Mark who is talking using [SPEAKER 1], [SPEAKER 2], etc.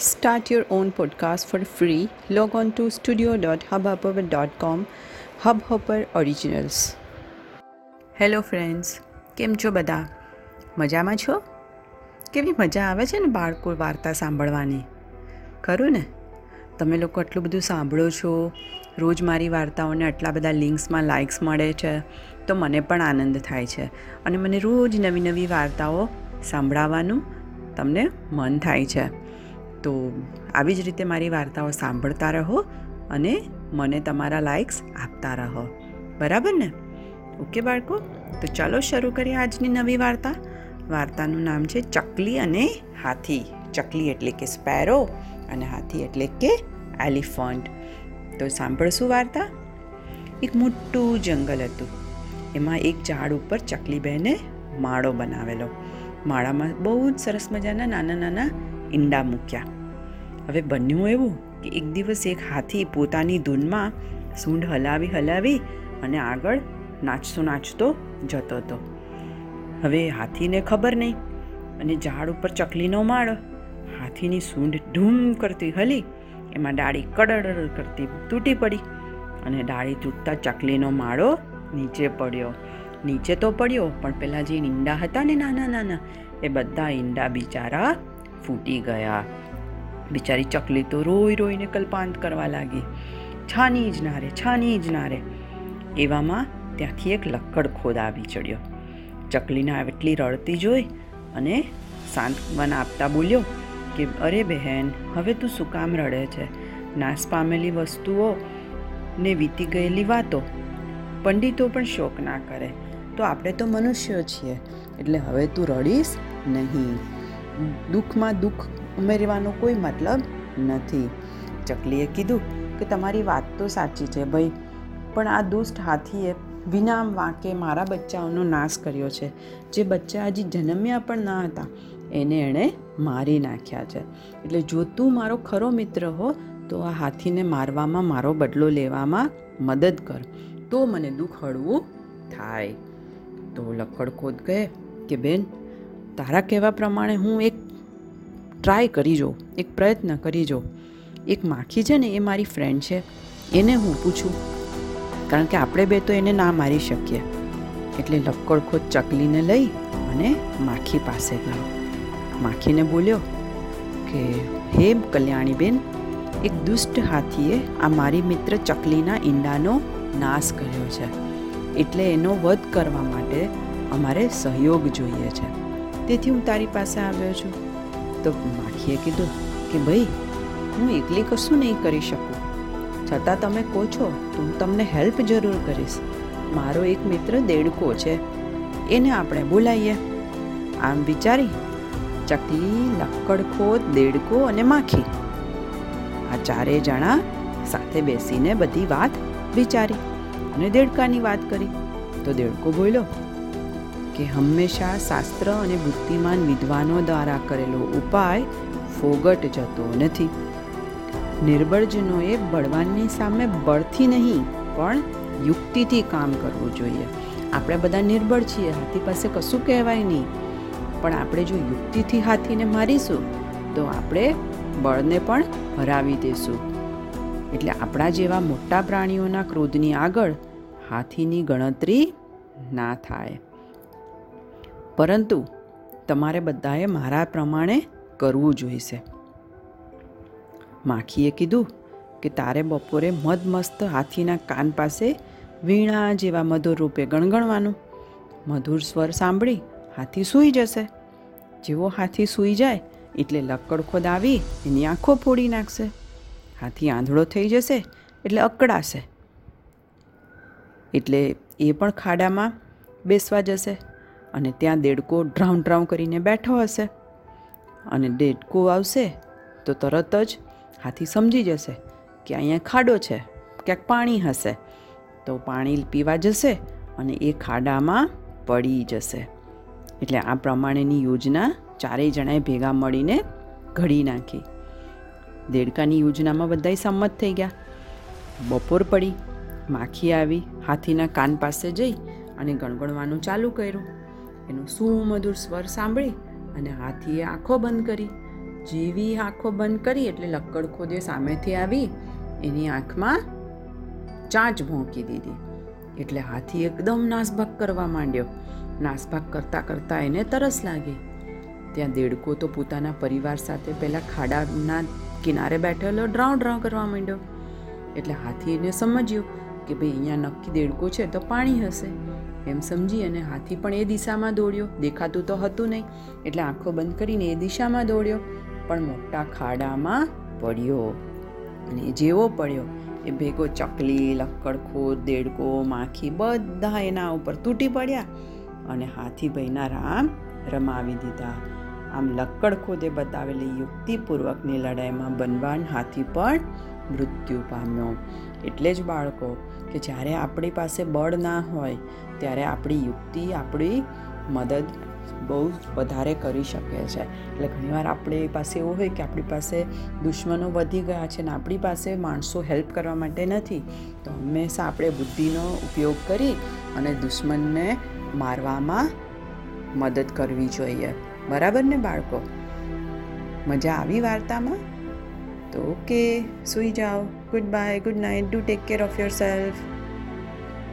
[SPEAKER 1] Start your own podcast for free. Log on to studio.hubhopper.com. Hubhopper Originals. Hello friends કેમ છો બધા મજામાં છો કેવી મજા આવે છે ને બાળકો વાર્તા સાંભળવાની ખરું ને તમે લોકો આટલું બધું સાંભળો છો રોજ મારી વાર્તાઓને આટલા બધા લિંક્સમાં લાઇક્સ મળે છે, તો મને પણ આનંદ થાય છે અને મને રોજ નવી નવી વાર્તાઓ સાંભળાવવાનું તમને મન થાય છે તો આવી જ રીતે મારી વાર્તાઓ સાંભળતા રહો અને મને તમારા લાઇક્સ આપતા રહો. બરાબર ને? ઓકે બાળકો? તો ચાલો શરૂ કરીએ આજની નવી વાર્તા. વાર્તાનું નામ છે ચકલી અને હાથી. ચકલી એટલે કે સ્પેરો અને હાથી એટલે કે એલિફન્ટ તો સાંભળશું વાર્તા? એક મોટું જંગલ હતું. એમાં એક ઝાડ ઉપર ચકલી બહેને માળો બનાવેલો. માળામાં બહુ જ સરસ મજાના નાના નાના ઈંડા મૂક્યા. હવે બન્યું એવું કે એક દિવસ એક હાથી પોતાની ધૂનમાં સૂંઢ હલાવી હલાવી અને આગળ નાચતો નાચતો જતો હતો. હવે હાથીને ખબર નહીં અને ઝાડ ઉપર ચકલીનો માળો હાથીની સૂંઢ ધૂમ કરતી હલી, એમાં ડાળી કડડ કરતી તૂટી પડી અને ડાળી તૂટતા ચકલીનો માળો નીચે પડ્યો. નીચે તો પડ્યો, પણ પેલા જે ઈંડા હતા ને નાના નાના, એ બધા ઈંડા બિચારા ફૂટી ગયા. બિચારી ચકલી તો રોઈ રોઈને કલ્પાંત કરવા લાગી. છાની જ ના રે, છાની જ ના રે. એવામાં ત્યાંથી એક લક્કડ ખોદ આવી ચડ્યો. ચકલીને એટલી રડતી જોઈ અને સાંત્વન આપતા બોલ્યો કે, અરે બહેન, હવે તું શું કામ રડે છે? નાશ પામેલી વસ્તુઓ ને વીતી ગયેલી વાતો. પંડિતો પણ શોક ના કરે. તો આપણે તો મનુષ્યો છીએ. એટલે હવે તું રડીશ નહીં. દુઃખમાં દુઃખ ઉમેરવાનો કોઈ મતલબ નથી. ચકલીએ કીધું કે તમારી વાત તો સાચી છે ભાઈ, પણ આ દુષ્ટ હાથીએ વિના વાંકે મારા બચ્ચાઓનો નાશ કર્યો છે. જે બચ્ચા હજી જન્મ્યા પણ ના હતા, એને એણે મારી નાખ્યા છે. એટલે જો તું મારો ખરો મિત્ર હો, તો આ હાથીને મારવામાં મારો બદલો લેવામાં મદદ કર. તો મને દુઃખ હળવું થાય. તો લક્કડખોદ કહે કે, બેન તારા કહેવા પ્રમાણે હું એક ટ્રાય કરી જો એક પ્રયત્ન કરી જો એક માખી છે ને એ મારી ફ્રેન્ડ છે, એને હું પૂછું, કારણ કે આપણે બે તો એને ના મારી શકીએ. એટલે લક્કડ ખોદ ચકલીને લઈ અને માખી પાસે ગયો. માખીને બોલ્યો કે, હે કલ્યાણીબેન, એક દુષ્ટ હાથીએ આ મારી મિત્ર ચકલીના ઈંડાનો નાશ કર્યો છે. એટલે એનો વધ કરવા માટે અમારે સહયોગ જોઈએ છે. તેથી હું તારી પાસે આવ્યો છું. તો માખીએ કીધું કે ભાઈ, હું એકલી કશું નહીં કરી શકું. છતાં તમે કહો છો, તો હું તમને હેલ્પ જરૂર કરીશ. મારો એક મિત્ર દેડકો છે. એને આપણે બોલાવીએ. આમ વિચારી, ચકલી લક્કડખોદ દેડકો અને માખી. આ ચારેય જણા સાથે બેસીને બધી વાત વિચારી અને દેડકાની વાત કરી. તો દેડકો બોલ્યો કે હંમેશા શાસ્ત્ર અને બુદ્ધિમાન વિદ્વાનો દ્વારા કરેલો ઉપાય ફોગટ જતો નથી. નિર્બળજનોએ બળવાનની સામે બળથી નહીં, પણ યુક્તિથી કામ કરવું જોઈએ. આપણે બધા નિર્બળ છીએ, હાથી પાસે કશું કહેવાય નહીં. પણ આપણે જો યુક્તિથી હાથીને મારીશું, તો આપણે બળને પણ હરાવી દઈશું એટલે આપણા જેવા મોટા પ્રાણીઓના ક્રોધની આગળ હાથીની ગણતરી ના થાય. પરંતુ તમારે બધાએ મારા પ્રમાણે કરવું જોઈશે. માખીએ કીધું કે તારે બપોરે મદમસ્ત હાથીના કાન પાસે વીણા જેવા મધુર રૂપે ગણગણવાનું. મધુર સ્વર સાંભળી હાથી સૂઈ જશે. જેવો હાથી સૂઈ જાય એટલે લક્કડખોદ આવી એની આંખો ફોડી નાખશે. હાથી આંધળો થઈ જશે એટલે અકળાશે. એટલે એ પણ ખાડામાં બેસવા જશે. અને ત્યાં દેડકો ડ્રાઉં ડ્રાઉં કરીને બેઠો હશે. અને દેડકો આવશે તો તરત જ હાથી સમજી જશે કે અહીંયા ખાડો છે, ક્યાંક પાણી હશે. તો પાણી પીવા જશે અને એ ખાડામાં પડી જશે. એટલે આ પ્રમાણેની યોજના ચારેય જણાએ ભેગા મળીને ઘડી નાખી. દેડકાની યોજનામાં બધાય સંમત થઈ ગયા. બપોર પડી, માખી આવી, હાથીના કાન પાસે જઈ અને ગણગણવાનું ચાલુ કર્યું. એનું સુમધુર સ્વર સાંભળી અને હાથીએ આંખો બંધ કરી. જેવી આંખો બંધ કરી એટલે લક્કડ ખોદે સામેથી આવી, એની આંખમાં ચાંચ ભોંકી દીધી. એટલે હાથી એકદમ નાસભાગ કરવા માંડ્યો. નાસભાગ કરતાં કરતાં એને તરસ લાગી. ત્યાં દેડકો તો પોતાના પરિવાર સાથે પહેલાં ખાડાના કિનારે બેઠેલો ડ્રાઉ ડ્રાઉ કરવા માંડ્યો. એટલે હાથી એને સમજ્યું કે ભાઈ અહીંયા નક્કી દેડકો છે તો પાણી હશે. એમ સમજી અને હાથી પણ એ દિશામાં દોડ્યો. દેખાતું તો હતું નહીં. એટલે આંખો બંધ કરીને એ દિશામાં દોડ્યો. પણ મોટા ખાડામાં પડ્યો. અને જેવો પડ્યો. એ ભેગો ચકલી લક્કડખોદ દેડકો, માખી બધા એના ઉપર તૂટી પડ્યા. અને હાથીભાઈના રામ રમાવી દીધા. આમ લક્કડખોદે બતાવેલી યુક્તિપૂર્વકની લડાઈમાં બનવાન હાથી પણ મૃત્યુ પામ્યો. એટલે જ બાળકો, કે જ્યારે આપણી પાસે બળ ના હોય, ત્યારે આપણી યુક્તિ, આપણી મદદ બહુ વધારે કરી શકે છે. એટલે ઘણીવાર આપણી પાસે એવું હોય કે આપણી પાસે દુશ્મનો વધી ગયા છે ને આપણી પાસે માણસો હેલ્પ કરવા માટે નથી, તો હંમેશા આપણે બુદ્ધિનો ઉપયોગ કરી અને દુશ્મનને મારવામાં મદદ કરવી જોઈએ. બરાબર ને બાળકો? મજા આવી વાર્તામાં? તો ઓકે સૂઈ જાઓ. Good bye good night do take care of yourself